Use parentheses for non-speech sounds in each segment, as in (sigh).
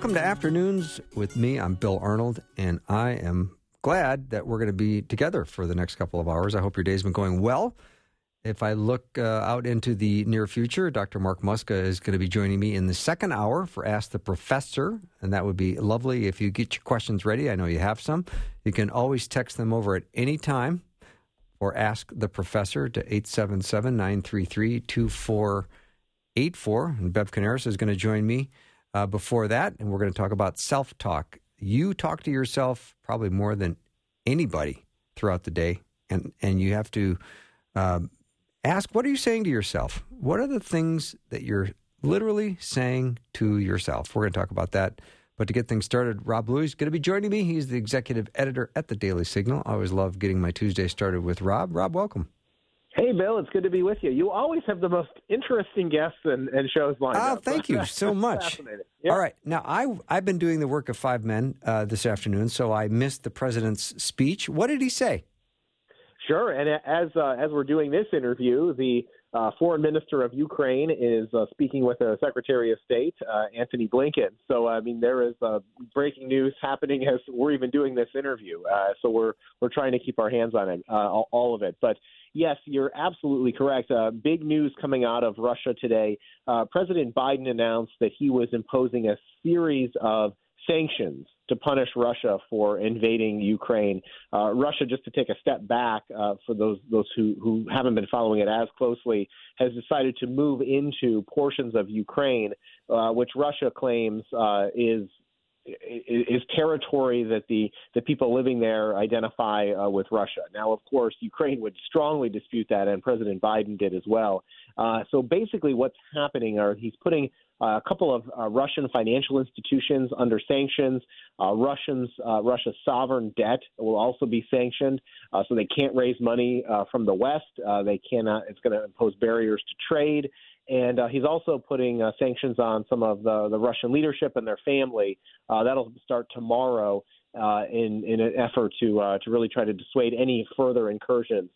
Welcome to Afternoons with me. I'm Bill Arnold, and I am glad that we're going to be together for the next couple of hours. I hope your day's been going well. If I look uh, out into the near future, Dr. Mark Muska is going to be joining me in the second hour for Ask the Professor, and that would be lovely if you get your questions ready. I know you have some. You can always text them over at any time or ask the professor to 877 933 2484. And Bev Coniaris is going to join me uh, before that, and we're going to talk about self talk. You talk to yourself probably more than anybody throughout the day, and, and you have to um, ask what are you saying to yourself? What are the things that you're literally saying to yourself? We're going to talk about that. But to get things started, Rob Bluey is going to be joining me. He's the executive editor at the Daily Signal. I always love getting my Tuesday started with Rob. Rob, welcome. Hey, Bill, it's good to be with you. You always have the most interesting guests and, and shows lined oh, up. thank you so (laughs) much. Yeah. All right. Now, I, I've been doing the work of five men uh, this afternoon, so I missed the president's speech. What did he say? Sure. And as, uh, as we're doing this interview, the uh, foreign minister of Ukraine is uh, speaking with the Secretary of State, uh, Antony Blinken. So, I mean, there is uh, breaking news happening as we're even doing this interview. Uh, so, we're we're trying to keep our hands on it, uh, all, all of it. But yes, you're absolutely correct. Uh, big news coming out of Russia today. Uh, President Biden announced that he was imposing a series of sanctions to punish Russia for invading Ukraine. Uh, Russia, just to take a step back uh, for those those who, who haven't been following it as closely, has decided to move into portions of Ukraine, uh, which Russia claims uh, is is territory that the the people living there identify uh, with Russia. Now, of course, Ukraine would strongly dispute that, and President Biden did as well. Uh, so basically, what's happening are he's putting uh, a couple of uh, Russian financial institutions under sanctions. Uh, Russians, uh, Russia's sovereign debt will also be sanctioned, so they can't raise money from the West. they cannot. It's going to impose barriers to trade. And he's also putting sanctions on some of the, the Russian leadership and their family. that'll start tomorrow in in an effort to to really try to dissuade any further incursions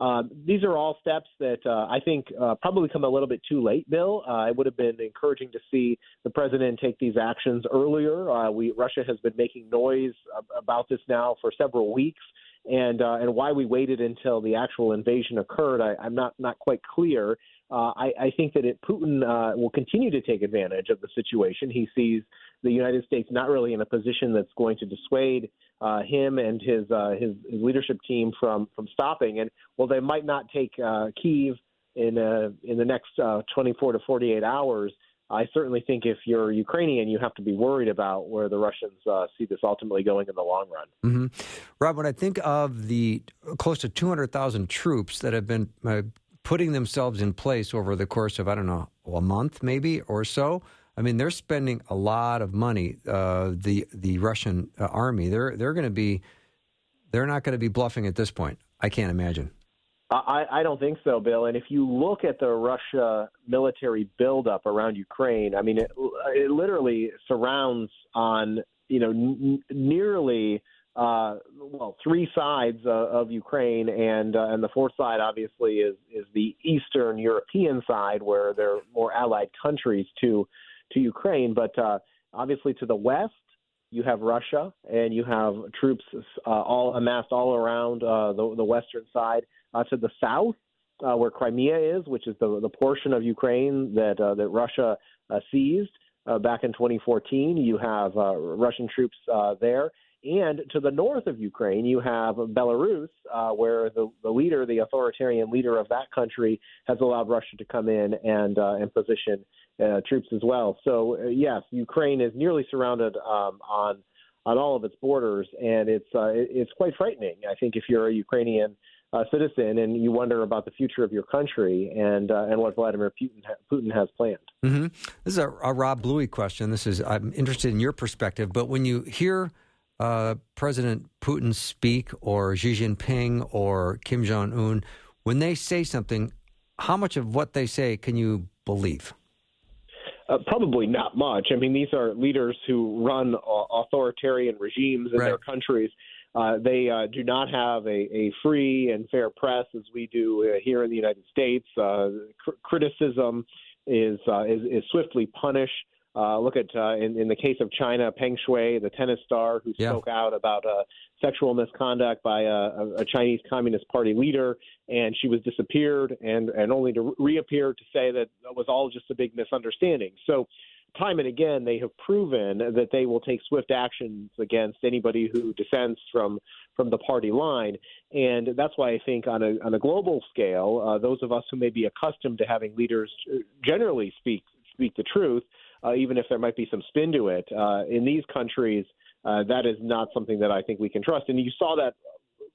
uh, these are all steps that uh, I think uh, probably come a little bit too late, Bill. Uh, it would have been encouraging to see the president take these actions earlier. Uh, we, Russia has been making noise about this now for several weeks, and uh, and why we waited until the actual invasion occurred, I, I'm not not quite clear. Uh, I, I think that it, Putin uh, will continue to take advantage of the situation. He sees the United States not really in a position that's going to dissuade uh, him and his, uh, his, his leadership team from from stopping. And well, they might not take uh, Kiev in in the next uh, 24 to 48 hours. I certainly think if you're Ukrainian, you have to be worried about where the Russians uh, see this ultimately going in the long run. Mm-hmm. Rob, when I think of the close to 200,000 troops that have been uh, putting themselves in place over the course of, I don't know, a month maybe or so, I mean, they're spending a lot of money. Uh, the the Russian uh, army, they're they're going to be, they're not going to be bluffing at this point. I can't imagine. I, I don't think so, Bill. And if you look at the Russia military buildup around Ukraine, I mean, it, it literally surrounds on you know n- nearly uh, well three sides uh, of Ukraine, and uh, and the fourth side obviously is is the Eastern European side, where there are more allied countries to to Ukraine. But uh, obviously, to the west, you have Russia, and you have troops uh, all amassed all around uh, the, the western side. Uh, to the south, uh, where Crimea is, which is the the portion of Ukraine that uh, that Russia uh, seized uh, back in 2014, you have uh, Russian troops uh, there. And to the north of Ukraine, you have Belarus, uh, where the, the leader, the authoritarian leader of that country, has allowed Russia to come in and uh, and position uh, troops as well. So uh, yes, Ukraine is nearly surrounded um, on on all of its borders, and it's uh, it's quite frightening. I think if you're a Ukrainian uh, citizen, and you wonder about the future of your country and and what Vladimir Putin ha- Putin has planned. Mm-hmm. This is a, a, Rob Bluey question. This is I'm interested in your perspective, but when you hear uh, President Putin speak, or Xi Jinping, or Kim Jong Un, when they say something, how much of what they say can you believe? Uh, probably not much. I mean, these are leaders who run uh, authoritarian regimes in right. their countries. Uh, they uh, do not have a, a, free and fair press as we do uh, here in the United States. Uh, cr- criticism is, is, is swiftly punished. Uh, look at uh, in, in the case of China, Peng Shuai, the tennis star who yeah. spoke out about uh, sexual misconduct by a, a, Chinese Communist Party leader, and she was disappeared, and and only to reappear to say that it was all just a big misunderstanding. So, time and again, they have proven that they will take swift actions against anybody who dissents from from the party line, and that's why I think on a on a global scale, uh, those of us who may be accustomed to having leaders uh, generally speak speak the truth uh, even if there might be some spin to it. Uh, in these countries, uh, that is not something that I think we can trust. And you saw that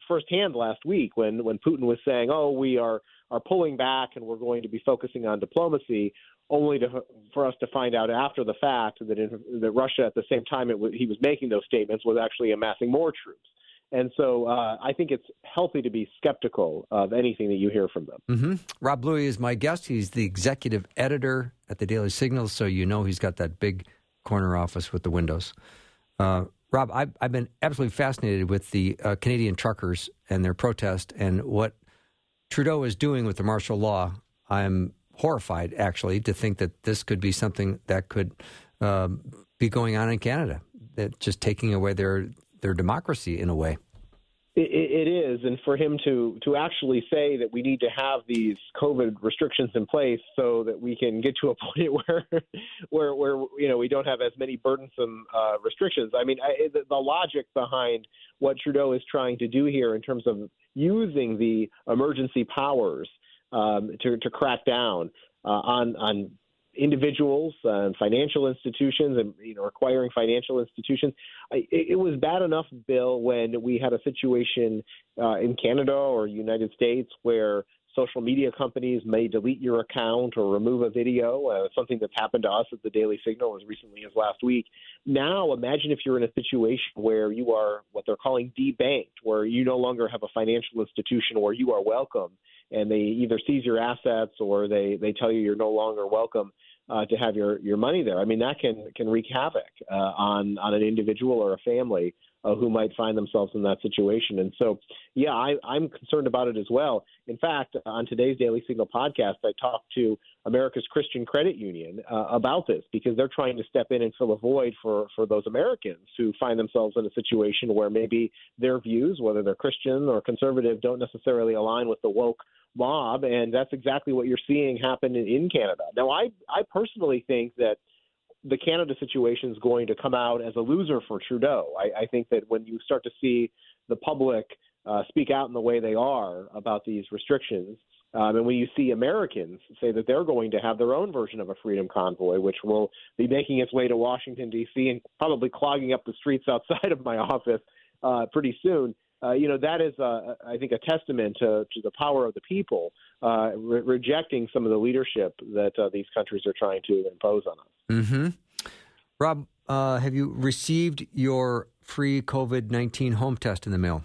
firsthand last week when when Putin was saying, "Oh, we are are pulling back and we're going to be focusing on diplomacy," only to for us to find out after the fact that in, that Russia, at the same time it w- he was making those statements, was actually amassing more troops. And so uh, I think it's healthy to be skeptical of anything that you hear from them. Mm-hmm. Rob Bluey is my guest. He's the executive editor at the Daily Signal, so you know he's got that big corner office with the windows. Uh, Rob, I've, I've, been absolutely fascinated with the uh, Canadian truckers and their protest and what Trudeau is doing with the martial law. I'm horrified, actually, to think that this could be something that could um, be going on in Canada. That just taking away their their democracy in a way. It, it is, and for him to to actually say that we need to have these COVID restrictions in place so that we can get to a (laughs) point where where where you know we don't have as many burdensome uh, restrictions. I mean, I, the, the logic behind what Trudeau is trying to do here in terms of using the emergency powers um, to to crack down uh, on on individuals and financial institutions and you know requiring financial institutions. It was bad enough, Bill, when we had a situation uh, in Canada or United States where social media companies may delete your account or remove a video, uh, something that's happened to us at the Daily Signal as recently as last week. Now, imagine if you're in a situation where you are what they're calling debanked, where you no longer have a financial institution where you are welcome, and they either seize your assets or they, they tell you you're no longer welcome uh, to have your, your money there. I mean, that can can wreak havoc uh, on on an individual or a family uh, who might find themselves in that situation. And so, yeah, I, I'm concerned about it as well. In fact, on today's Daily Signal podcast, I talked to America's Christian Credit Union uh, about this because they're trying to step in and fill a void for, for those Americans who find themselves in a situation where maybe their views, whether they're Christian or conservative, don't necessarily align with the woke mob. And that's exactly what you're seeing happen in, in Canada. Now, I, I personally think that the Canada situation is going to come out as a loser for Trudeau. I, I think that when you start to see the public uh, speak out in the way they are about these restrictions, um, and when you see Americans say that they're going to have their own version of a freedom convoy, which will be making its way to Washington, D.C., and probably clogging up the streets (laughs) outside of my office uh, pretty soon, uh, you know, that is, uh, I think, a testament to, to the power of the people uh, re- rejecting some of the leadership that uh, these countries are trying to impose on us. Mm-hmm. Rob, uh, have you received your free COVID 19 home test in the mail?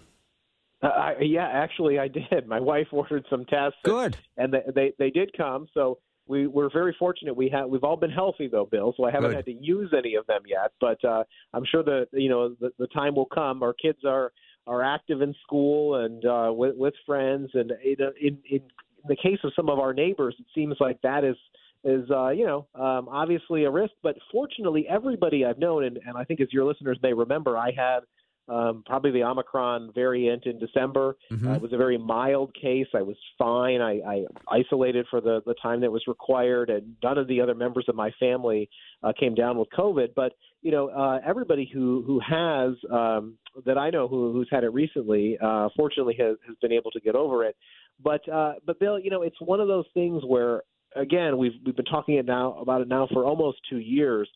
Uh, I, yeah, actually, I did. (laughs) My wife ordered some tests. Good. And, and they, they, they did come. So we we're very fortunate. We have we've all been healthy though, Bill. So I haven't Good. had to use any of them yet. But uh, I'm sure that you know the, the time will come. Our kids are are active in school and uh, with, with friends, and in, in in the case of some of our neighbors, it seems like that is is uh, you know um, obviously a risk. But fortunately, everybody I've known, and, and I think as your listeners may remember, I had um, probably the Omicron variant in December. Mm-hmm. Uh, it was a very mild case. I was fine. I, I isolated for the, the time that was required, and none of the other members of my family uh, came down with COVID. But you know, uh, everybody who who has um, that I know who who's had it recently, uh, fortunately has has been able to get over it. But uh, but Bill, you know, it's one of those things where again we've we've been talking it now about it now for almost two years.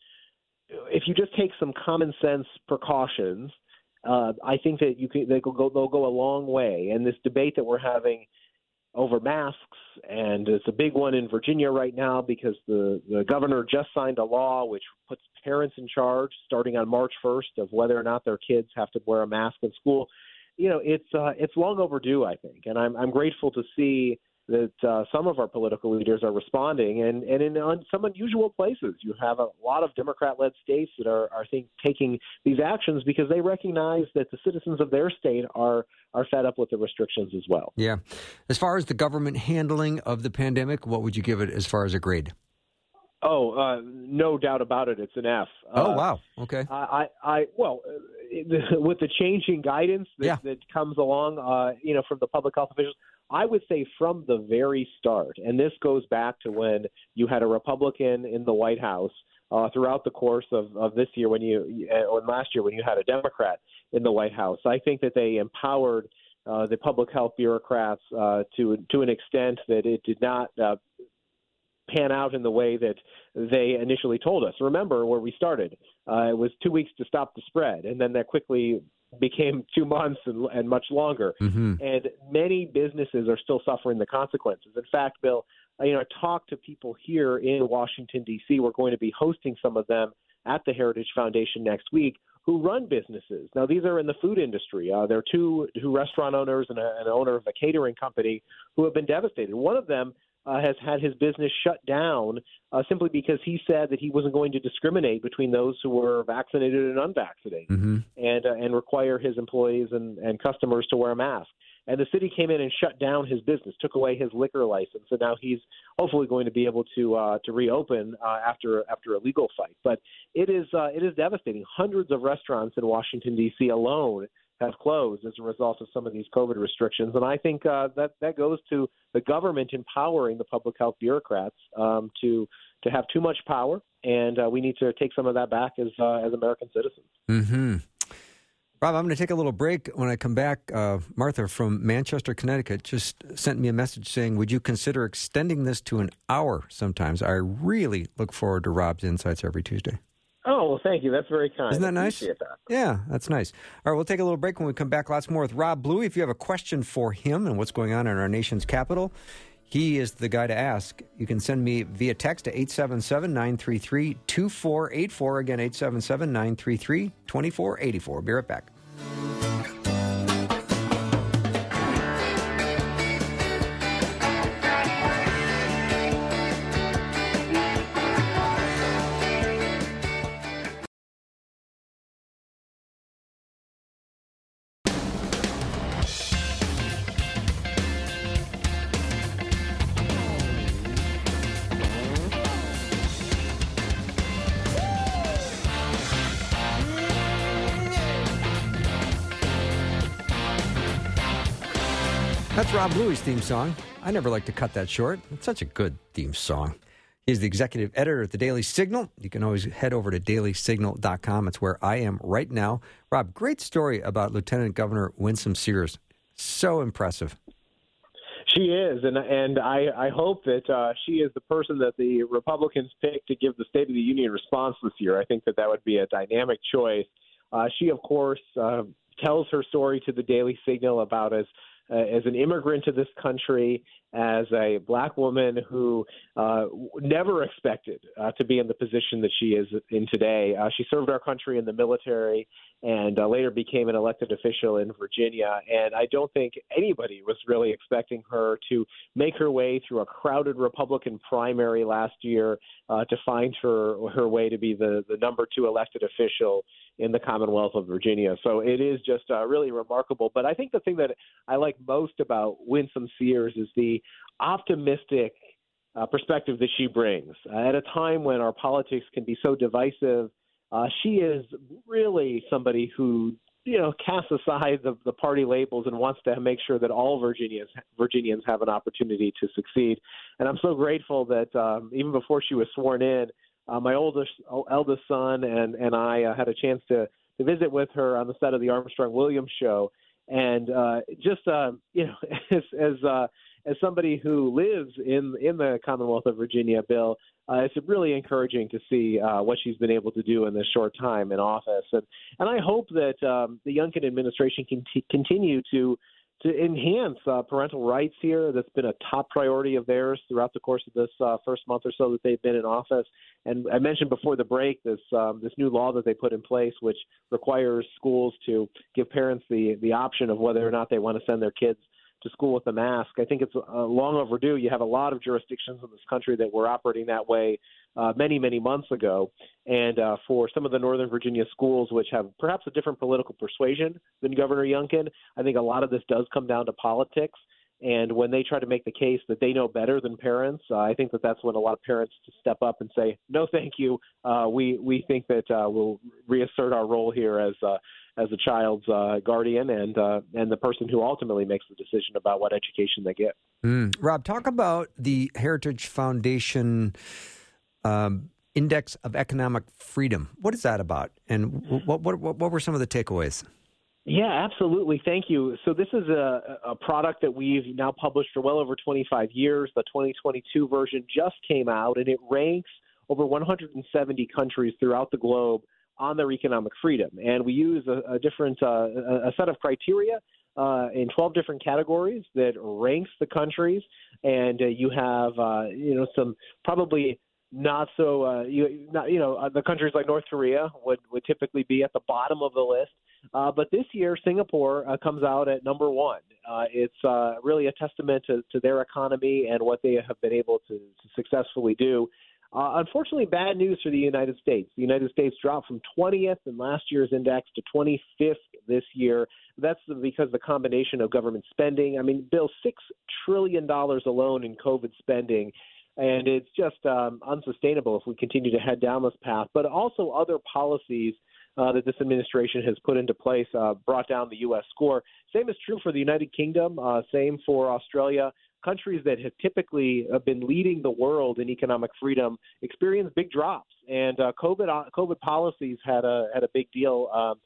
If you just take some common sense precautions uh, I think that you can, they'll go, they'll go a long way. And this debate that we're having over masks, and it's a big one in Virginia right now because the, the governor just signed a law which puts parents in charge starting on March 1st of whether or not their kids have to wear a mask in school. You know, it's uh, it's long overdue, I think, and I'm I'm grateful to see that uh, some of our political leaders are responding, and and in un, some unusual places, you have a lot of Democrat-led states that are are think, taking these actions because they recognize that the citizens of their state are are fed up with the restrictions as well. Yeah, as far as the government handling of the pandemic, what would you give it as far as a grade? Oh, uh, no doubt about it. It's an F. Oh, uh, wow. Okay. I, I, well, (laughs) with the changing guidance that, yeah. that comes along, uh, you know, from the public health officials, I would say from the very start, and this goes back to when you had a Republican in the White House uh, throughout the course of, of this year when you, uh, or last year when you had a Democrat in the White House. I think that they empowered uh, the public health bureaucrats uh, to to an extent that it did not uh, pan out in the way that they initially told us. Remember where we started? Uh, it was two weeks to stop the spread, and then that quickly became two months and, and much longer. Mm-hmm. And many businesses are still suffering the consequences. In fact, Bill, you know, I talked to people here in Washington D.C. We're going to be hosting some of them at the Heritage Foundation next week who run businesses. Now, these are in the food industry. Uh, there are two, two restaurant owners and a, an owner of a catering company who have been devastated. One of them uh, has had his business shut down uh, simply because he said that he wasn't going to discriminate between those who were vaccinated and unvaccinated, mm-hmm. and uh, and require his employees and, and customers to wear a mask. And the city came in and shut down his business, took away his liquor license, and now he's hopefully going to be able to uh, to reopen uh, after after a legal fight. But it is uh, it is devastating. Hundreds of restaurants in Washington D.C. alone have closed as a result of some of these COVID restrictions. And I think uh, that that goes to the government empowering the public health bureaucrats um, to to have too much power, and uh, we need to take some of that back as uh, as American citizens. Mm-hmm. Rob, I'm going to take a little break. When I come back, uh, Martha from Manchester, Connecticut, just sent me a message saying, "Would you consider extending this to an hour?" Sometimes I really look forward to Rob's insights every Tuesday. Oh, well, thank you. That's very kind. Isn't that nice? That. Yeah, that's nice. All right, we'll take a little break when we come back. Lots more with Rob Bluey. If you have a question for him and what's going on in our nation's capital, he is the guy to ask. You can send me via text to 877 933 2484. Again, 877 933 2484. Be right back. Rob Bluey's theme song. I never like to cut that short. It's such a good theme song. He's the executive editor at the Daily Signal. You can always head over to dailysignal.com. It's where I am right now. Rob, great story about Lieutenant Governor Winsome Sears. So impressive. She is, and and I, I hope that uh, she is the person that the Republicans pick to give the State of the Union response this year. I think that that would be a dynamic choice. Uh, she, of course, uh, tells her story to the Daily Signal about as uh, as an immigrant to this country, as a black woman who uh, never expected uh, to be in the position that she is in today. Uh, she served our country in the military and uh, later became an elected official in Virginia. And I don't think anybody was really expecting her to make her way through a crowded Republican primary last year uh, to find her her way to be the the number two elected official in the Commonwealth of Virginia. So it is just uh, really remarkable. But I think the thing that I like most about Winsome Sears is the optimistic uh, perspective that she brings. Uh, at a time when our politics can be so divisive, uh, she is really somebody who you know casts aside the, the party labels and wants to make sure that all Virginians Virginians have an opportunity to succeed. And I'm so grateful that um, even before she was sworn in, uh, my oldest eldest son and and I uh, had a chance to to visit with her on the set of the Armstrong Williams show, and uh, just uh, you know (laughs) as as uh, as somebody who lives in in the Commonwealth of Virginia, Bill, uh, it's really encouraging to see uh, what she's been able to do in this short time in office, and and I hope that um, the Youngkin administration can t- continue to to enhance uh, parental rights here. That's been a top priority of theirs throughout the course of this uh, first month or so that they've been in office. And I mentioned before the break this um, this new law that they put in place, which requires schools to give parents the the option of whether or not they want to send their kids to school with a mask. I think it's uh, long overdue. You have a lot of jurisdictions in this country that were operating that way uh, many, many months ago. And uh, for some of the Northern Virginia schools, which have perhaps a different political persuasion than Governor Youngkin, I think a lot of this does come down to politics. And when they try to make the case that they know better than parents, uh, I think that that's when a lot of parents step up and say, "No, thank you. Uh, we we think that uh, we'll reassert our role here as uh, as a child's uh, guardian and uh, and the person who ultimately makes the decision about what education they get." Mm. Rob, talk about the Heritage Foundation um, Index of Economic Freedom. What is that about, and what what what, what were some of the takeaways? Yeah, absolutely. Thank you. So this is a, a product that we've now published for well over 25 years. The 2022 version just came out, and it ranks over 170 countries throughout the globe on their economic freedom. And we use a, a different uh, a set of criteria uh, in 12 different categories that ranks the countries. And uh, you have uh, you know some probably not so uh, you not you know uh, the countries like North Korea would would typically be at the bottom of the list. Uh, but this year, Singapore comes out at number one. Uh, it's uh, really a testament to, to their economy and what they have been able to, to successfully do. Uh, unfortunately, bad news for the United States. The United States dropped from 20th in last year's index to 25th this year. That's because the combination of government spending. I mean, Bill, $6 trillion alone in COVID spending and it's just um, unsustainable if we continue to head down this path. But also other policies uh, that this administration has put into place uh, brought down the U.S. score. Same is true for the United Kingdom. Uh, same for Australia. Countries that have typically uh, been leading the world in economic freedom experience big drops, and uh, COVID uh, COVID policies had a had a big deal. Um,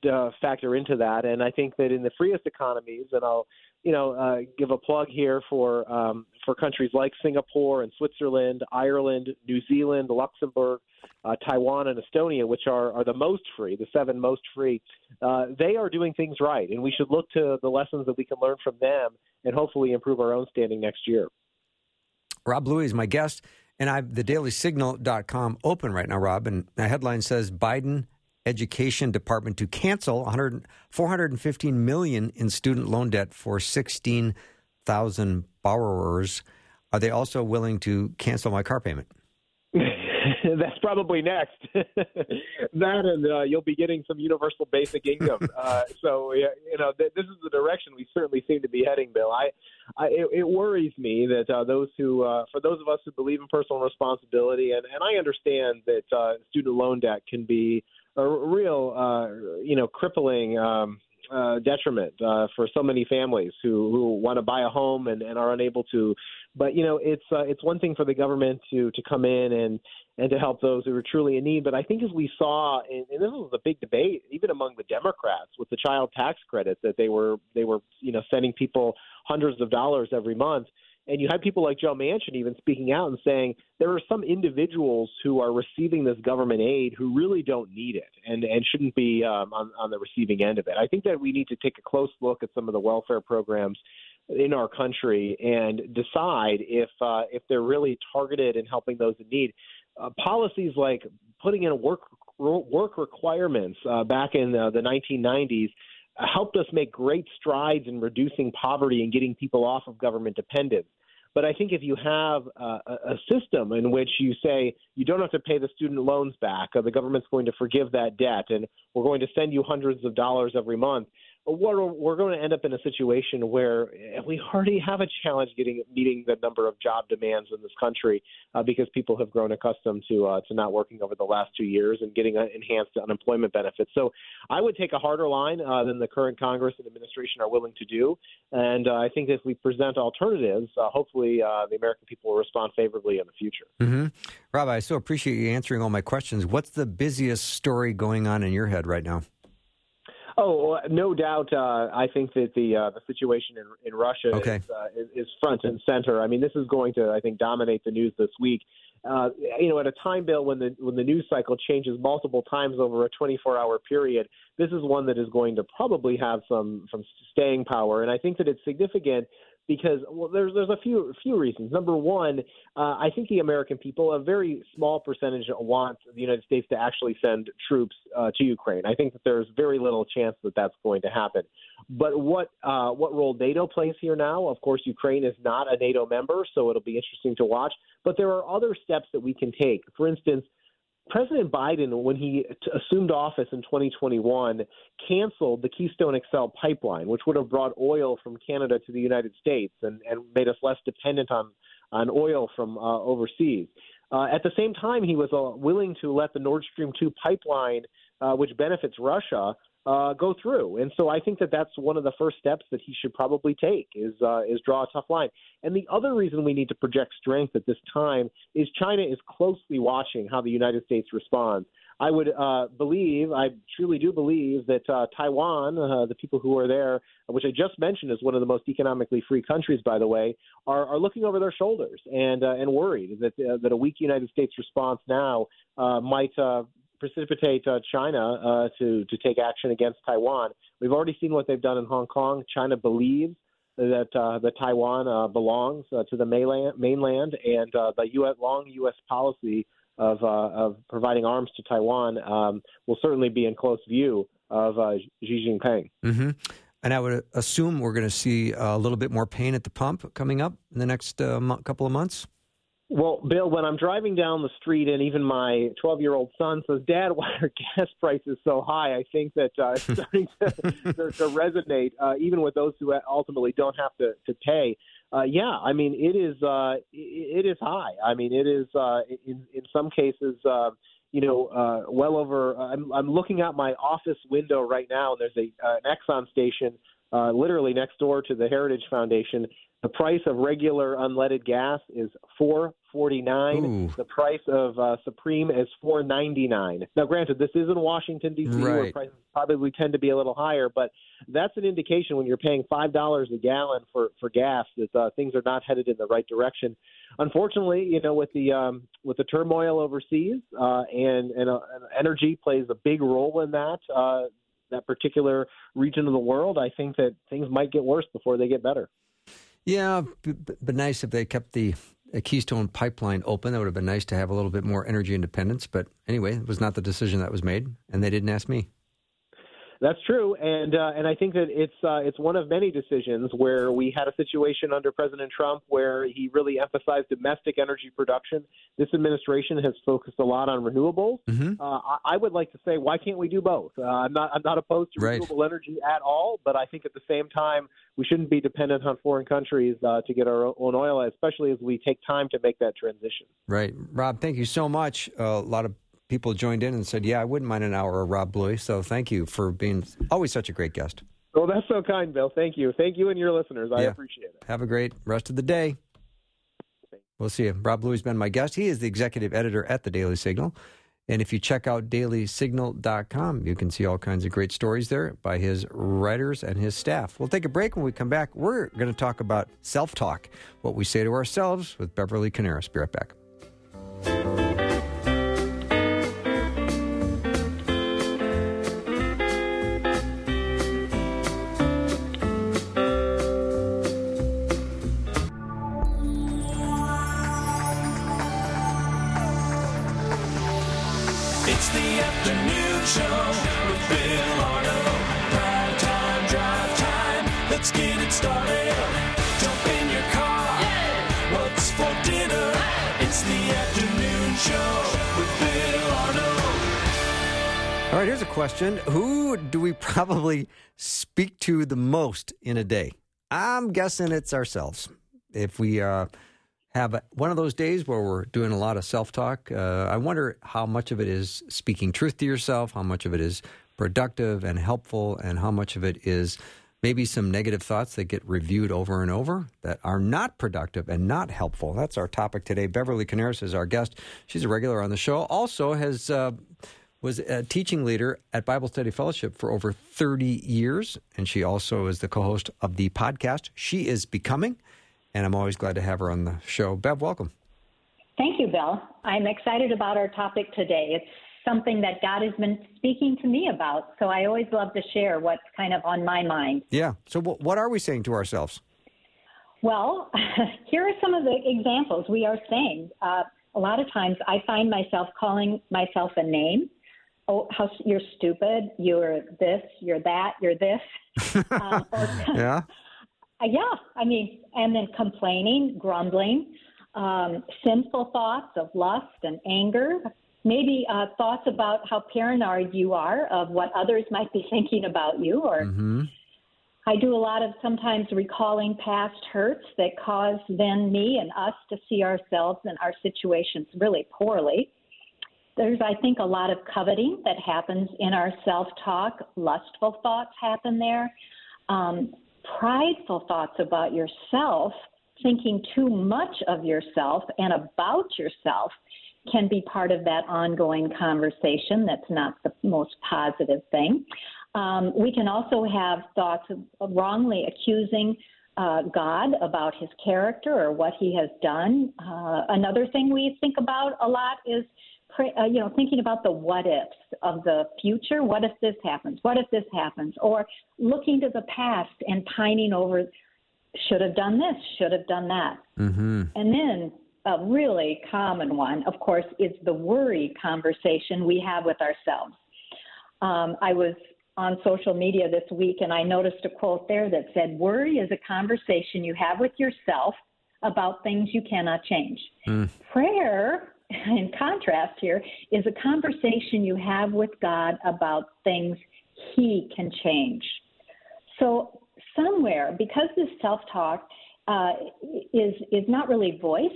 to factor into that, and I think that in the freest economies, and I'll you know, uh, give a plug here for um, for countries like Singapore and Switzerland, Ireland, New Zealand, Luxembourg, uh, Taiwan, and Estonia, which are, are the most free, the seven most free. Uh, they are doing things right, and we should look to the lessons that we can learn from them and hopefully improve our own standing next year. Rob Bluey is my guest, and I have the dailysignal.com open right now, Rob, and the headline says Biden Education Department to cancel 100, 415 million in student loan debt for 16,000 borrowers. Are they also willing to cancel my car payment? (laughs) That's probably next. (laughs) that and uh, you'll be getting some universal basic income. (laughs) Uh, so you know th- this is the direction we certainly seem to be heading, Bill. I, I it, it worries me that uh, those who, uh, for those of us who believe in personal responsibility, and, and I understand that uh, student loan debt can be a real, uh, you know, crippling um, uh, detriment uh, for so many families who who want to buy a home and, and are unable to. But you know, it's uh, it's one thing for the government to to come in and and to help those who are truly in need. But I think as we saw, and, and this was a big debate even among the Democrats with the child tax credit that they were they were you know sending people hundreds of dollars every month. And you had people like Joe Manchin even speaking out and saying there are some individuals who are receiving this government aid who really don't need it and, and shouldn't be um, on, on the receiving end of it. I think that we need to take a close look at some of the welfare programs in our country and decide if uh, if they're really targeted in helping those in need. Uh, policies like putting in work work requirements uh, back in the 1990s helped us make great strides in reducing poverty and getting people off of government dependence. But I think if you have a, a system in which you say you don't have to pay the student loans back, or the government's going to forgive that debt, and we're going to send you hundreds of dollars every month, we're, we're going to end up in a situation where we already have a challenge getting meeting the number of job demands in this country uh, because people have grown accustomed to uh, to not working over the last two years and getting uh, enhanced unemployment benefits. So I would take a harder line uh, than the current Congress and administration are willing to do, and uh, I think if we present alternatives, uh, hopefully the American people will respond favorably in the future. Mm-hmm. Rob, I so appreciate you answering all my questions. What's the busiest story going on in your head right now? Oh, no doubt. Uh, I think that the uh, the situation in, in Russia okay. is, uh, is, is front and center. I mean, this is going to, I think, dominate the news this week. Uh, you know, at a time, Bill, when the when the news cycle changes multiple times over a 24-hour period, this is one that is going to probably have some some staying power. And I think that it's significant because well, there's there's a few few reasons. Number one, uh, I think the American people, a very small percentage, want the United States to actually send troops uh, to Ukraine. I think that there's very little chance that that's going to happen. But what uh, what role NATO plays here now? Of course, Ukraine is not a NATO member, so it'll be interesting to watch. But there are other steps that we can take. For instance, President Biden, when he t- assumed office in 2021, canceled the Keystone XL pipeline, which would have brought oil from Canada to the United States and, and made us less dependent on, on oil from uh, overseas. Uh, at the same time, he was uh, willing to let the Nord Stream 2 pipeline, uh, which benefits Russia, uh, go through. And so I think that that's one of the first steps that he should probably take is uh, is draw a tough line. And the other reason we need to project strength at this time is China is closely watching how the United States responds. I would uh, believe, I truly do believe that uh, Taiwan, uh, the people who are there, which I just mentioned is one of the most economically free countries, by the way, are, are looking over their shoulders and uh, and worried that uh, that a weak United States response now uh, might precipitate uh, China uh, to to take action against Taiwan. We've already seen what they've done in Hong Kong. China believes that uh, that Taiwan uh, belongs uh, to the mainland, mainland and uh, the US, long U.S. policy of of providing arms to Taiwan um, will certainly be in close view of Xi Jinping. Mm-hmm. And I would assume we're going to see a little bit more pain at the pump coming up in the next couple of months. Well, Bill, when I'm driving down the street and even my 12 year old son says, Dad, (laughs) why are gas prices so high? I think that uh, it's starting to, (laughs) to, to resonate, uh, even with those who ultimately don't have to, to pay. Uh, yeah, I mean, it is uh, it, it is high. I mean, it is uh, in, in some cases. Uh, you know, uh, well over. Uh, I'm, I'm looking out my office window right now, and there's a uh, an Exxon station uh, literally next door to the Heritage Foundation. The price of regular unleaded gas is four forty nine. The price of uh, Supreme is four ninety nine. Now, granted, this is in Washington D.C., right. where prices probably tend to be a little higher, but that's an indication when you're paying five dollars a gallon for for gas that uh, things are not headed in the right direction. Unfortunately, you know, with the um, with the turmoil overseas, uh, and and, uh, and energy plays a big role in that. Uh, that particular region of the world, I think that things might get worse before they get better. Yeah, but, but nice if they kept the Keystone pipeline open. That would have been nice to have a little bit more energy independence. But anyway, it was not the decision that was made, and they didn't ask me. That's true, and uh, and I think that it's uh, it's one of many decisions where we had a situation under President Trump where he really emphasized domestic energy production. This administration has focused a lot on renewables. Mm-hmm. Uh, I, I would like to say, why can't we do both? Uh, I'm not I'm not opposed to right. renewable energy at all, but I think at the same time we shouldn't be dependent on foreign countries uh, to get our own oil, especially as we take time to make that transition. Right, Rob. Thank you so much. a lot of people joined in and said, "Yeah, I wouldn't mind an hour of Rob Bluey." So thank you for being always such a great guest. Well, that's so kind, Bill. Thank you. Thank you and your listeners. I yeah. appreciate it. Have a great rest of the day. We'll see you. Rob Bluey's been my guest. He is the executive editor at the Daily Signal. And if you check out dailysignal.com, you can see all kinds of great stories there by his writers and his staff. We'll take a break. When we come back, we're going to talk about self talk, what we say to ourselves with Beverly Coniaris. Be right back. Question Who do we (laughs) probably speak to the most in a day? I'm guessing it's ourselves. If we uh, have one of those days where we're doing a lot of self talk, uh, I wonder how much of it is speaking truth to yourself, how much of it is productive and helpful, and how much of it is maybe some negative thoughts that get reviewed over and over that are not productive and not helpful. That's our topic today. Beverly Coniaris is our guest. She's a regular on the show. Also has. Uh, was a teaching leader at Bible Study Fellowship for over 30 years, and she also is the co host of the podcast She is Becoming. And I'm always glad to have her on the show. Bev, welcome. Thank you, Bill. I'm excited about our topic today. It's something that God has been speaking to me about, so I always love to share what's kind of on my mind. Yeah. So, what are we saying to ourselves? Well, (laughs) here are some of the examples we are saying. Uh, a lot of times I find myself calling myself a name. Oh, how you're stupid. You're this. You're that. You're this. (laughs) um, or, (laughs) Yeah. Uh, yeah, I mean, and then complaining, grumbling, um, sinful thoughts of lust and anger, maybe uh, thoughts about how paranoid you are of what others might be (laughs) thinking about you, or hmm I do a lot of sometimes recalling past hurts that cause then me and us to see ourselves and our situations really poorly. There's, I think, a lot of coveting that happens in our self talk. Lustful thoughts happen there. Um, prideful thoughts about yourself, thinking too much of yourself and about yourself can be part of that ongoing conversation. That's not the most positive thing. Um, we can also have thoughts of, wrongly accusing uh, God about his character or what he has done. Uh, another thing we think about a lot is, uh, you know, thinking about the what ifs of the future. What if this happens? What if this happens? Or looking to the past and pining over, should have done this, should have done that. Mm-hmm. And then a really common one, of course, is the worry conversation we have with ourselves. Um, I was on social media this week and I noticed a quote there that said, Worry is a conversation you have with yourself about things you cannot change. Prayer, in contrast here, is a conversation you have with God about things He can change. So somewhere, because this self-talk uh, is is not really voiced,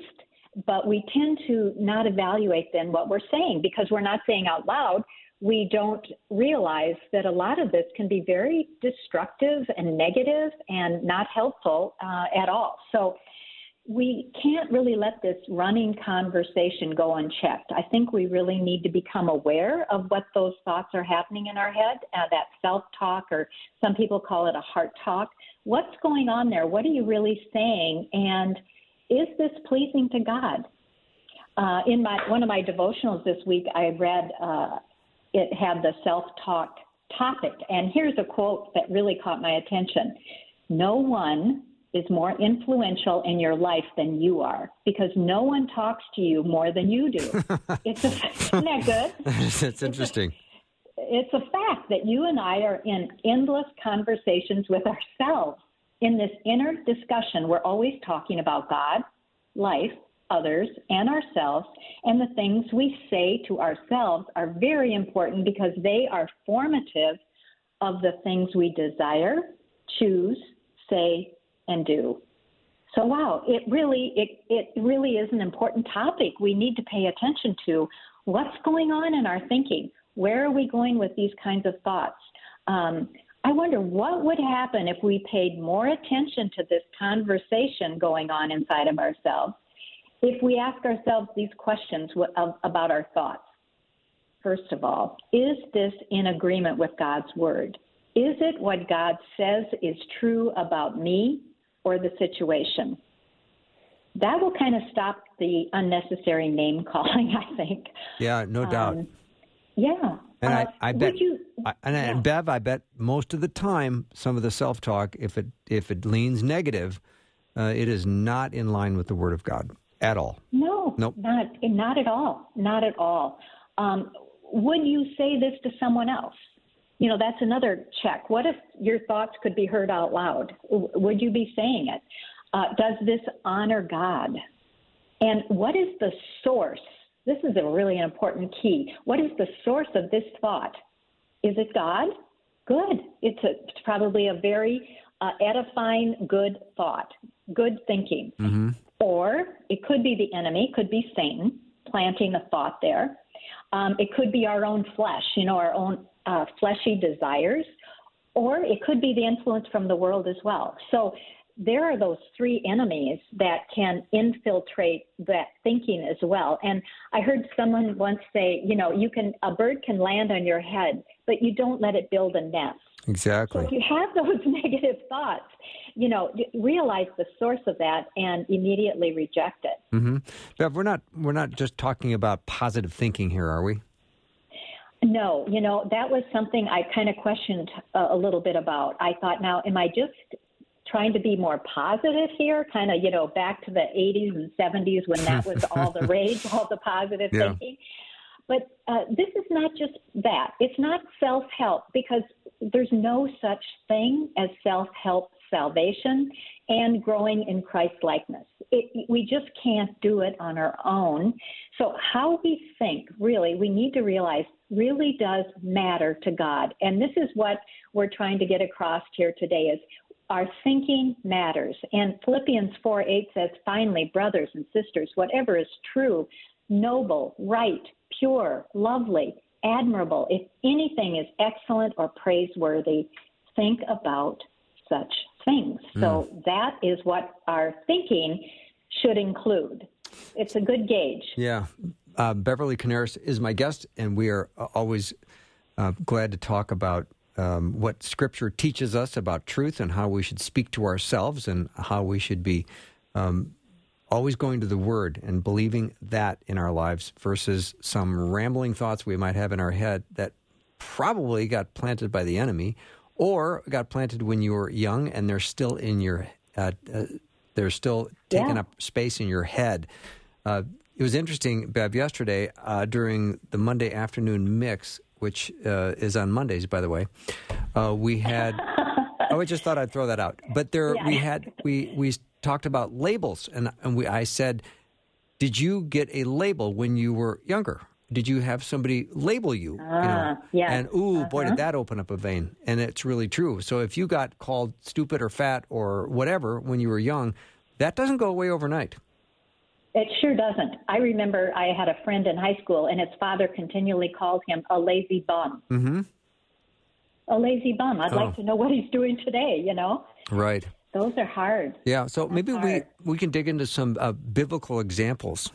but we tend to not evaluate then what we're saying because we're not saying out loud. We don't realize that a lot of this can be very destructive and negative and not helpful uh, at all. So we can't really let this running conversation go unchecked. I think we really need to become aware of what those thoughts are happening in our head, uh, that self talk, or some people call it a heart talk. What's going on there? What are you really saying? And is this pleasing to God? Uh, in my one of my devotionals this week, I read uh, it had the self talk topic, and here's a quote that really caught my attention: "No one is more influential in your life than you are because no one talks to you more than you do. (laughs) it's a, isn't that good? (laughs) That's interesting. It's a fact that you and I are in endless conversations with ourselves. In this inner discussion, we're always talking about God, life, others, and ourselves. And the things we say to ourselves are very important because they are formative of the things we desire, choose, say, and do. So wow, it really it it really is an important topic we need to pay attention to. What's going on in our thinking? Where are we going with these kinds of thoughts? Um, I wonder what would happen if we paid more attention to this conversation going on inside of ourselves. If we ask ourselves these questions about our thoughts. First of all, is this in agreement with God's word? Is it what God says is true about me or the situation? That will kind of stop the unnecessary name calling, (laughs) I think. Yeah, no doubt. Um, yeah. And Uh, I, I bet, you- I, and, yeah. and Bev, I bet most of the time, some of the self talk, if it if it leans negative, uh, it is not in line with the Word of God at all. No, Nope. not not at all, not at all. Um, would you say this to someone else? You know, that's another check. What if your thoughts could be heard out loud? Would you be saying it? Uh, does this honor God? And what is the source? This is a really important key. What is the source of this thought? Is it God? Good. It's, a, it's probably a very uh, edifying, good thought, good thinking. Mm-hmm. Or it could be the enemy, could be Satan planting a thought there. Um, it could be our own flesh, you know, our own uh, fleshy desires, or it could be the influence from the world as well. So there are those three enemies that can infiltrate that thinking as well. And I heard someone once say, you know, you can a bird can land on your head, but you don't let it build a nest. Exactly. So if you have (laughs) those negative thoughts, you know, realize the source of that and immediately reject it. Mm-hmm. Bev, we're not we're not just talking about positive thinking here, are we? No, you know, that was something I kind of questioned a, a little bit about. I thought, now, am I just trying to be more positive here? Kind of, you know, back to the 80s and 70s when that was all the (laughs) rage, all the positive Yeah. thinking. But uh, this is not just that. It's not self help because there's no such thing as self help salvation and growing in Christ likeness. It, we just can't do it on our own. So, how we think, really, we need to realize really does matter to God. And this is what we're trying to get across here today is our thinking matters. And Philippians 4 8 says, finally, brothers and sisters, whatever is true, noble, right, pure, lovely, admirable, if anything is excellent or praiseworthy, think about such things. So mm. that is what our thinking should include. It's a good gauge. Yeah. Uh, Beverly Coniaris is my guest, and we are uh, always uh, glad to talk about um, what Scripture teaches us about truth and how we should speak to ourselves and how we should be um, always going to the Word and believing that in our lives versus some rambling thoughts we might have in our head that probably got planted by the enemy or got planted when you were young and they're still in your uh, uh, they're still taking Yeah. up space in your head. Uh, it was interesting, Bev, yesterday uh, during the Monday afternoon mix, which uh, is on Mondays, by the way. Uh, we had. oh, (laughs) I just thought I'd throw that out. But there, we had we we talked about labels, and and we I said, did you get a label when you were younger? Did you have somebody label you? you know? Ah, yes. And ooh, boy, did that open up a vein. And it's really true. So if you got called stupid or fat or whatever when you were young, that doesn't go away overnight. It sure doesn't. I remember I had a friend in high school, and his father continually called him a lazy bum. Mm-hmm. A lazy bum. I'd Oh. like to know what he's doing today, you know? Right. Those are hard. Yeah. So maybe we, hard. we can dig into some uh, biblical examples.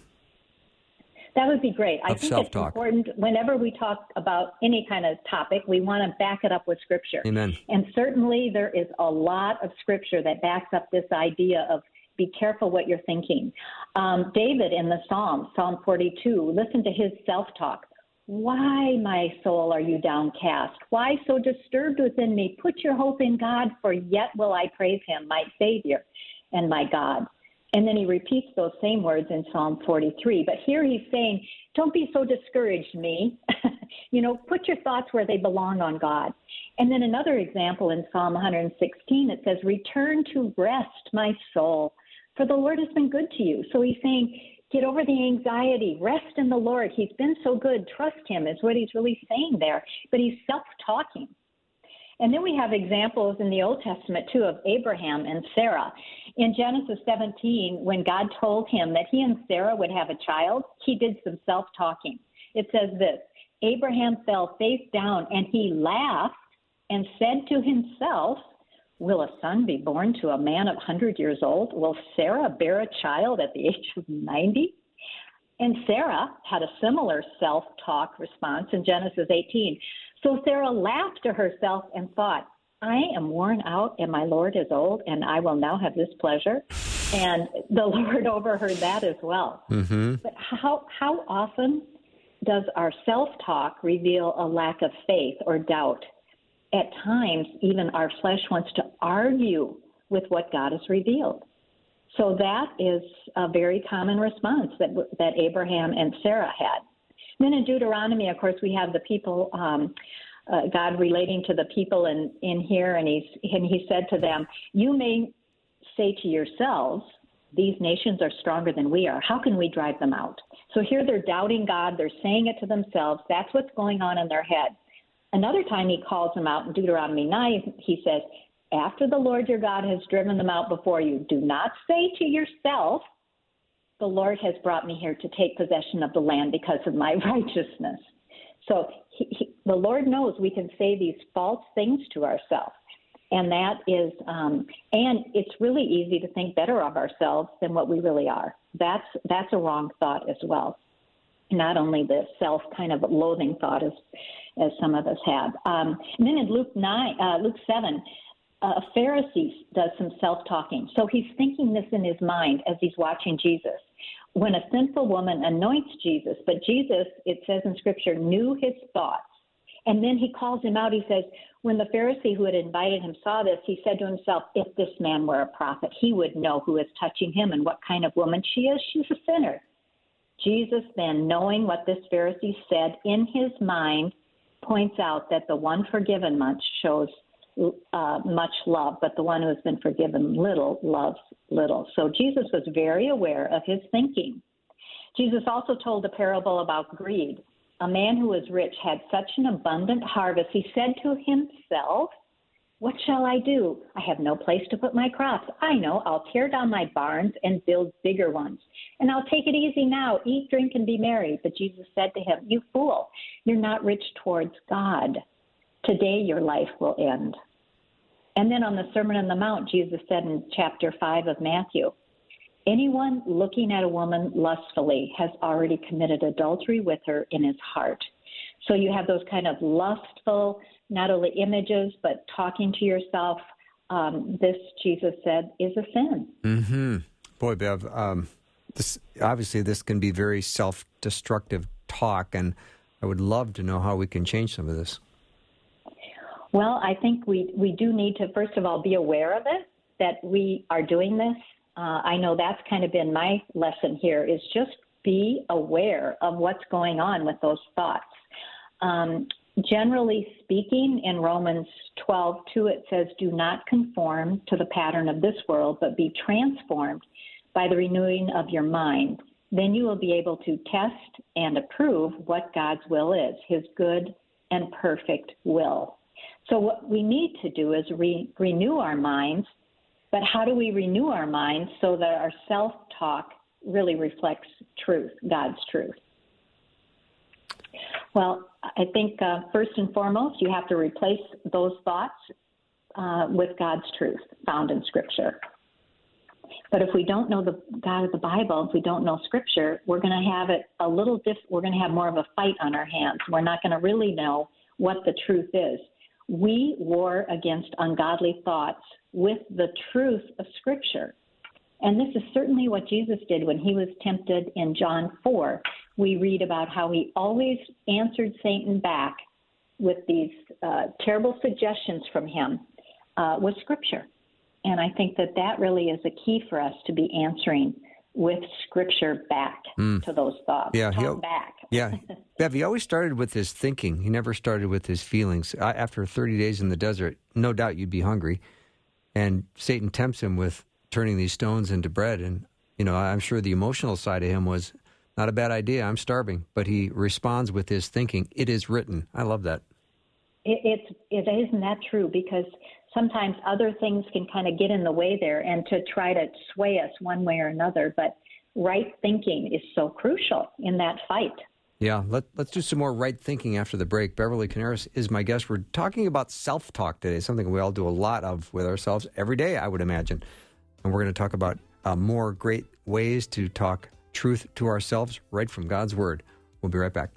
That would be great. I think self-talk. it's important whenever we talk about any kind of topic, we want to back it up with scripture. Amen. And certainly there is a lot of scripture that backs up this idea of be careful what you're thinking. Um, David in the Psalm, Psalm 42, listen to his self talk. Why, my soul, are you downcast? Why so disturbed within me? Put your hope in God, for yet will I praise him, my Savior and my God. And then he repeats those same words in Psalm 43. But here he's saying, Don't be so discouraged, me. (laughs) you know, put your thoughts where they belong on God. And then another example in Psalm 116, it says, Return to rest, my soul, for the Lord has been good to you. So he's saying, Get over the anxiety, rest in the Lord. He's been so good. Trust him, is what he's really saying there. But he's self talking. And then we have examples in the Old Testament too of Abraham and Sarah. In Genesis 17, when God told him that he and Sarah would have a child, he did some self talking. It says this Abraham fell face down and he laughed and said to himself, Will a son be born to a man of 100 years old? Will Sarah bear a child at the age of 90? And Sarah had a similar self talk response in Genesis 18. So Sarah laughed to herself and thought, I am worn out and my Lord is old and I will now have this pleasure. And the (laughs) Lord overheard that as well. Mm-hmm. But how, how often does our self talk reveal a lack of faith or doubt? At times, even our flesh wants to argue with what God has revealed. So that is a very common response that that Abraham and Sarah had. Then in Deuteronomy, of course, we have the people, um, uh, God relating to the people in, in here, and he's and he said to them, "You may say to yourselves, these nations are stronger than we are. How can we drive them out?" So here they're doubting God. They're saying it to themselves. That's what's going on in their head. Another time he calls them out in Deuteronomy 9, he says, After the Lord your God has driven them out before you, do not say to yourself, The Lord has brought me here to take possession of the land because of my (laughs) righteousness. So he, he, the Lord knows we can say these false things to ourselves. And that is, um, and it's really easy to think better of ourselves than what we really are. That's that's a wrong thought as well. Not only the self kind of loathing thought as as some of us have. Um, and then in Luke nine, uh, Luke seven, a Pharisee does some self talking. So he's thinking this in his mind as he's watching Jesus. When a sinful woman anoints Jesus, but Jesus, it says in Scripture, knew his thoughts. And then he calls him out. He says, When the Pharisee who had invited him saw this, he said to himself, If this man were a prophet, he would know who is touching him and what kind of woman she is. She's a sinner. Jesus, then, knowing what this Pharisee said in his mind, points out that the one forgiven much shows uh, much love, but the one who has been forgiven little loves little. So Jesus was very aware of his thinking. Jesus also told a parable about greed. A man who was rich had such an abundant harvest, he said to himself, What shall I do? I have no place to put my crops. I know, I'll tear down my barns and build bigger ones. And I'll take it easy now, eat, drink, and be merry. But Jesus said to him, You fool, you're not rich towards God. Today your life will end. And then on the Sermon on the Mount, Jesus said in chapter 5 of Matthew, Anyone looking at a woman lustfully has already committed adultery with her in his heart. So you have those kind of lustful, not only images, but talking to yourself. Um, this, Jesus said, is a sin. Mm-hmm. Boy, Bev, um, this, obviously this can be very self destructive talk, and I would love to know how we can change some of this. Well, I think we, we do need to, first of all, be aware of it, that we are doing this. Uh, I know that's kind of been my lesson here is just be aware of what's going on with those thoughts. Um, generally speaking, in Romans 12, 2, it says, Do not conform to the pattern of this world, but be transformed by the renewing of your mind. Then you will be able to test and approve what God's will is, his good and perfect will. So, what we need to do is re- renew our minds. But how do we renew our minds so that our self talk really reflects truth, God's truth? Well, I think uh, first and foremost, you have to replace those thoughts uh, with God's truth found in Scripture. But if we don't know the God of the Bible, if we don't know Scripture, we're going to have it a little diff. We're going to have more of a fight on our hands. We're not going to really know what the truth is we war against ungodly thoughts with the truth of Scripture. And this is certainly what Jesus did when he was tempted in John 4. We read about how he always answered Satan back with these uh, terrible suggestions from him uh, with Scripture. And I think that that really is a key for us to be answering with Scripture back mm. to those thoughts. Yeah, Talk back. Yeah. (laughs) Bev, he always started with his thinking. He never started with his feelings. After 30 days in the desert, no doubt you'd be hungry. And Satan tempts him with turning these stones into bread. And, you know, I'm sure the emotional side of him was not a bad idea. I'm starving. But he responds with his thinking, it is written. I love that. It, it's, it isn't that true because sometimes other things can kind of get in the way there and to try to sway us one way or another. But right thinking is so crucial in that fight. Yeah, let, us do some more right thinking after the break. Beverly Coniaris is my guest. We're talking about self talk today, something we all do a lot of with ourselves every day, I would imagine. And we're going to talk about uh, more great ways to talk truth to ourselves right from God's Word. We'll be right back.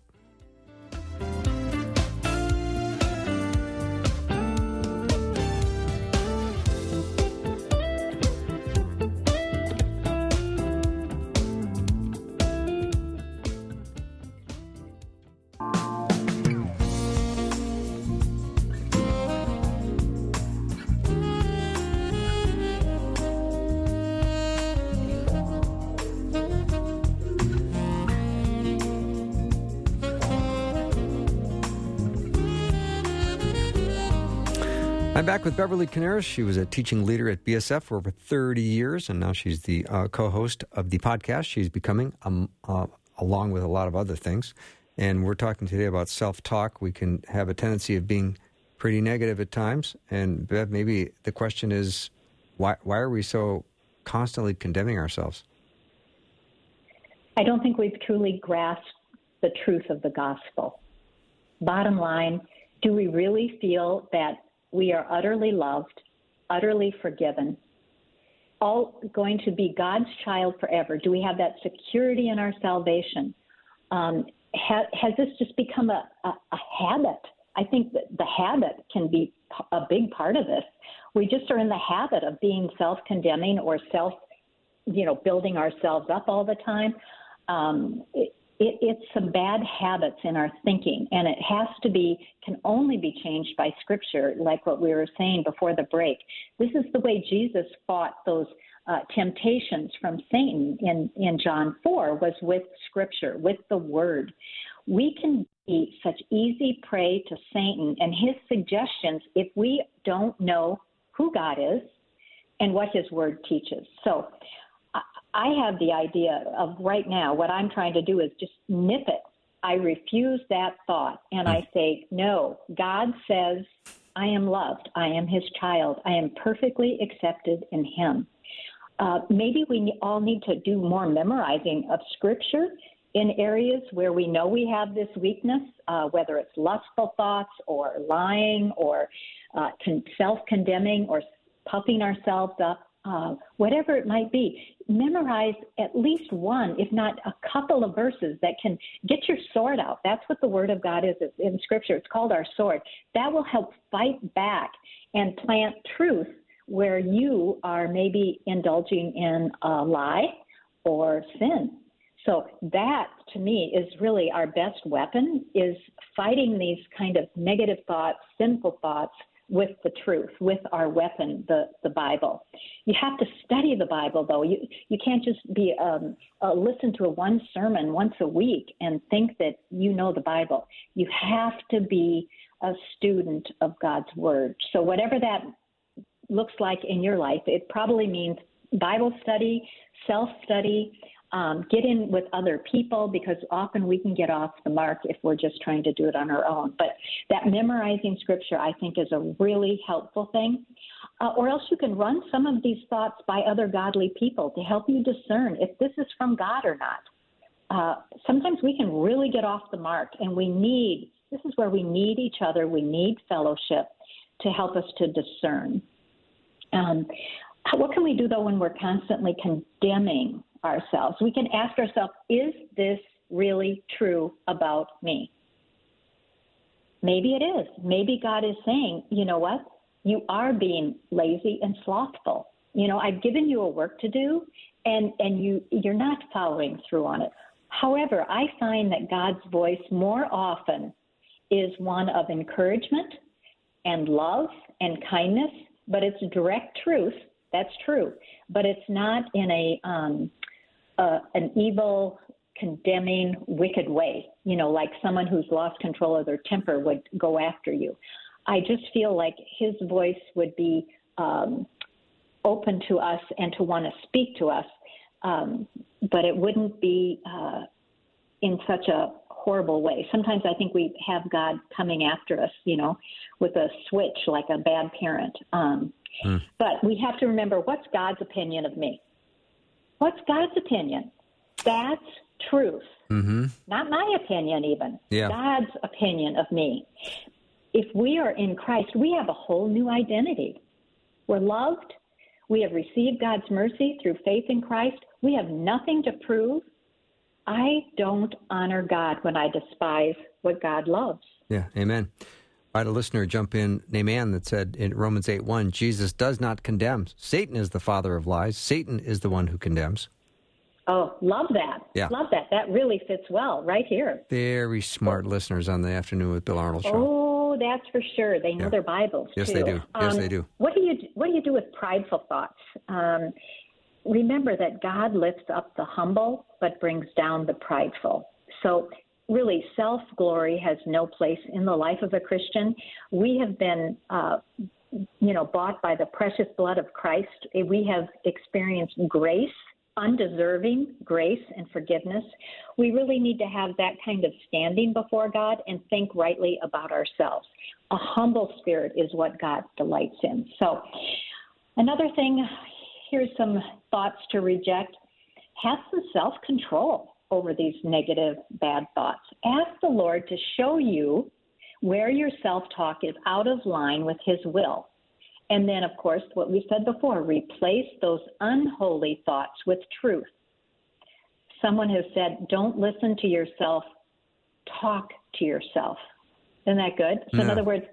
I'm back with Beverly Coniaris. She was a teaching leader at BSF for over 30 years, and now she's the uh, co host of the podcast she's becoming, um, uh, along with a lot of other things. And we're talking today about self talk. We can have a tendency of being pretty negative at times. And Bev, maybe the question is why, why are we so constantly condemning ourselves? I don't think we've truly grasped the truth of the gospel. Bottom line, do we really feel that we are utterly loved, utterly forgiven, all going to be God's child forever? Do we have that security in our salvation? Um, ha, has this just become a, a, a habit? I think that the habit can be a big part of this. We just are in the habit of being self-condemning or self, you know, building ourselves up all the time. Um, it, it, it's some bad habits in our thinking, and it has to be, can only be changed by Scripture, like what we were saying before the break. This is the way Jesus fought those uh, temptations from Satan in, in John 4 was with Scripture, with the Word. We can be such easy prey to Satan and his suggestions if we don't know who God is and what his Word teaches. So I have the idea of right now, what I'm trying to do is just nip it. I refuse that thought and I say, no, God says, I am loved. I am his child. I am perfectly accepted in him. Uh, maybe we all need to do more memorizing of scripture in areas where we know we have this weakness, uh, whether it's lustful thoughts or lying or uh, con- self condemning or puffing ourselves up uh, whatever it might be, memorize at least one, if not a couple of verses that can get your sword out. That's what the Word of God is it's in Scripture. It's called our sword. That will help fight back and plant truth where you are maybe indulging in a lie or sin. So that to me is really our best weapon is fighting these kind of negative thoughts, sinful thoughts with the truth, with our weapon, the, the Bible. You have to study the Bible, though. You, you can't just be um, uh, listen to a one sermon once a week and think that you know the Bible. You have to be a student of God's Word. So, whatever that looks like in your life, it probably means Bible study, self study, um, get in with other people because often we can get off the mark if we're just trying to do it on our own. But that memorizing scripture, I think, is a really helpful thing. Uh, or else you can run some of these thoughts by other godly people to help you discern if this is from God or not. Uh, sometimes we can really get off the mark, and we need this is where we need each other. We need fellowship to help us to discern. Um, what can we do though when we're constantly condemning ourselves. We can ask ourselves, is this really true about me? Maybe it is. Maybe God is saying, you know what? You are being lazy and slothful. You know, I've given you a work to do and and you you're not following through on it. However, I find that God's voice more often is one of encouragement and love and kindness, but it's direct truth. That's true, but it's not in a um, uh, an evil, condemning, wicked way. You know, like someone who's lost control of their temper would go after you. I just feel like his voice would be um, open to us and to want to speak to us, um, but it wouldn't be uh, in such a horrible way. Sometimes I think we have God coming after us, you know, with a switch like a bad parent. Um, mm. But we have to remember what's God's opinion of me? What's God's opinion? That's truth. Mm-hmm. Not my opinion, even. Yeah. God's opinion of me. If we are in Christ, we have a whole new identity. We're loved. We have received God's mercy through faith in Christ. We have nothing to prove. I don't honor God when I despise what God loves. Yeah, amen. I had a listener jump in named Ann that said in Romans 8 1, Jesus does not condemn. Satan is the father of lies. Satan is the one who condemns. Oh, love that. Yeah. Love that. That really fits well right here. Very smart listeners on the Afternoon with Bill Arnold show. Oh, that's for sure. They know yeah. their Bibles. Yes, too. they do. Yes, um, they do. What do you What do you do with prideful thoughts? Um, remember that God lifts up the humble, but brings down the prideful. So really self glory has no place in the life of a Christian. We have been, uh, you know, bought by the precious blood of Christ. We have experienced grace, undeserving grace and forgiveness. We really need to have that kind of standing before God and think rightly about ourselves. A humble spirit is what God delights in. So, another thing, here's some thoughts to reject. Have some self control over these negative, bad thoughts. Ask the Lord to show you where your self talk is out of line with His will. And then, of course, what we said before replace those unholy thoughts with truth. Someone has said, don't listen to yourself, talk to yourself. Isn't that good? So, in other words,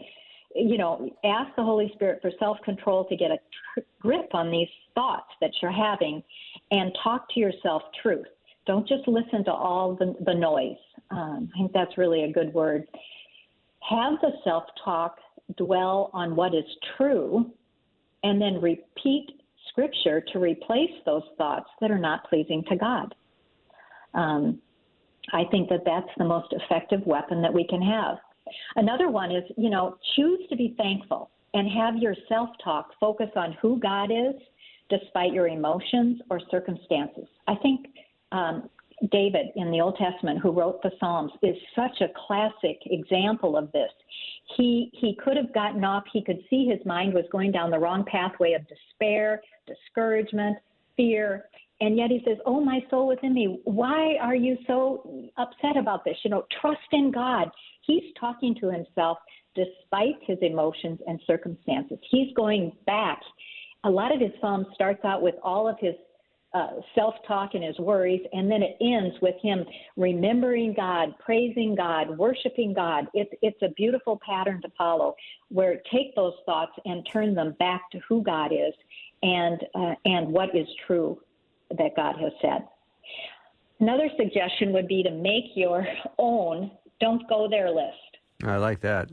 you know, ask the Holy Spirit for self control to get a tr- grip on these thoughts that you're having and talk to yourself truth. Don't just listen to all the, the noise. Um, I think that's really a good word. Have the self talk dwell on what is true and then repeat scripture to replace those thoughts that are not pleasing to God. Um, I think that that's the most effective weapon that we can have. Another one is, you know, choose to be thankful and have your self talk focus on who God is despite your emotions or circumstances. I think um, David in the Old Testament, who wrote the Psalms, is such a classic example of this. He he could have gotten off. He could see his mind was going down the wrong pathway of despair, discouragement, fear, and yet he says, "Oh, my soul within me, why are you so upset about this? You know, trust in God." He's talking to himself despite his emotions and circumstances. He's going back. A lot of his psalms starts out with all of his uh, self-talk and his worries, and then it ends with him remembering God, praising God, worshiping God. It's it's a beautiful pattern to follow, where take those thoughts and turn them back to who God is and uh, and what is true that God has said. Another suggestion would be to make your own "Don't Go There" list. I like that.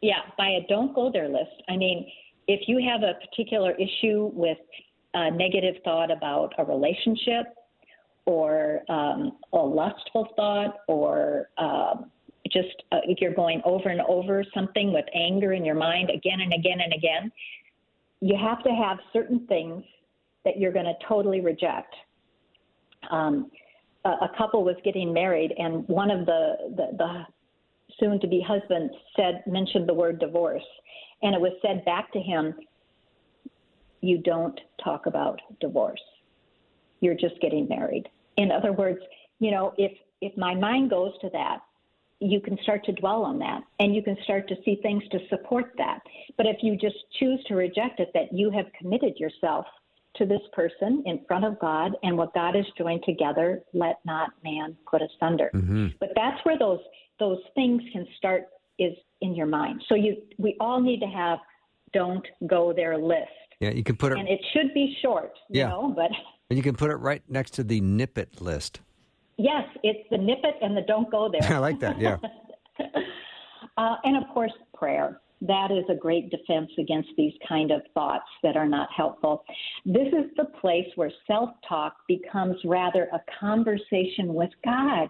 Yeah, by a don't go there list. I mean, if you have a particular issue with a negative thought about a relationship or um, a lustful thought or um, just uh, if you're going over and over something with anger in your mind again and again and again, you have to have certain things that you're going to totally reject. Um, a, a couple was getting married, and one of the, the, the soon to be husband said mentioned the word divorce and it was said back to him you don't talk about divorce. You're just getting married. In other words you know if if my mind goes to that you can start to dwell on that and you can start to see things to support that. But if you just choose to reject it that you have committed yourself to this person in front of God and what God has joined together let not man put asunder. Mm-hmm. But that's where those those things can start is in your mind. So you we all need to have don't go there list. Yeah, you can put it And it should be short, you Yeah. know, but and you can put it right next to the nip it list. yes, it's the nip it and the don't go there. (laughs) I like that. Yeah. (laughs) Uh, and of course, prayer. That is a great defense against these kind of thoughts that are not helpful. This is the place where self talk becomes rather a conversation with God.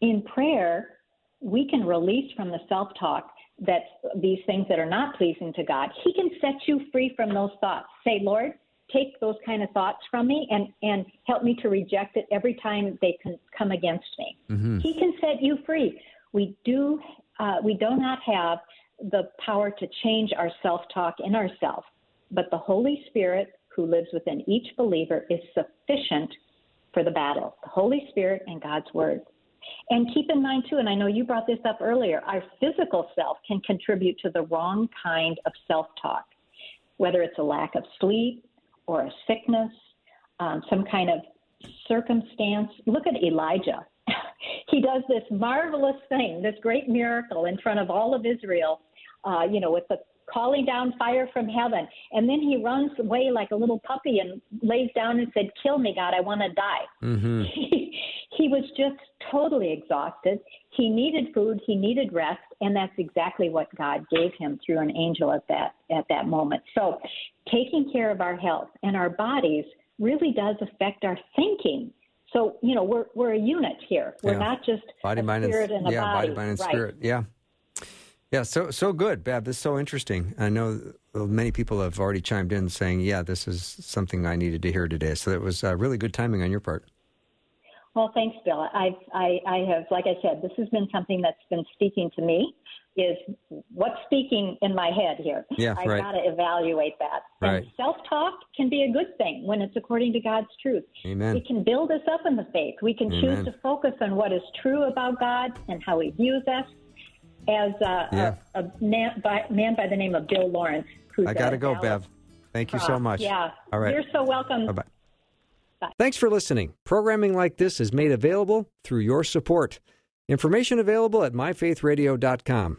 In prayer, we can release from the self talk that these things that are not pleasing to God. He can set you free from those thoughts. Say, Lord, take those kind of thoughts from me and, and help me to reject it every time they can come against me. He can set you free. We do uh, we do not have the power to change our self-talk in ourselves, but the Holy Spirit who lives within each believer is sufficient for the battle. The Holy Spirit and God's word. And keep in mind too, and I know you brought this up earlier, our physical self can contribute to the wrong kind of self-talk, whether it's a lack of sleep or a sickness, um, some kind of circumstance. Look at Elijah. (laughs) he does this marvelous thing, this great miracle in front of all of Israel, uh, you know, with the calling down fire from heaven. And then he runs away like a little puppy and lays down and said, Kill me, God, I want to die. hmm (laughs) He, he was just totally exhausted. He needed food, he needed rest, and that's exactly what God gave him through an angel at that at that moment. So, taking care of our health and our bodies really does affect our thinking. So, you know, we're we're a unit here. We're Yeah. not just Body, mind, spirit and and a yeah, body. body, mind, and right. spirit. Yeah, yeah. So so good, Bab. This is so interesting. I know many people have already chimed in saying, "Yeah, this is something I needed to hear today." So it was uh, really good timing on your part. Well, thanks, Bill. I've, I, I have, like I said, this has been something that's been speaking to me. Is what's speaking in my head here? Yeah, I right. got to evaluate that. Right. Self-talk can be a good thing when it's according to God's truth. Amen. It can build us up in the faith. We can Amen. choose to focus on what is true about God and how He views us. As uh, Yeah. a, a man, by, man by the name of Bill Lawrence. Who's I got to go, Dallas Bev. Thank you so much. Yeah. All right. You're so welcome. Bye bye. Bye. Thanks for listening. Programming like this is made available through your support. Information available at myfaithradio.com.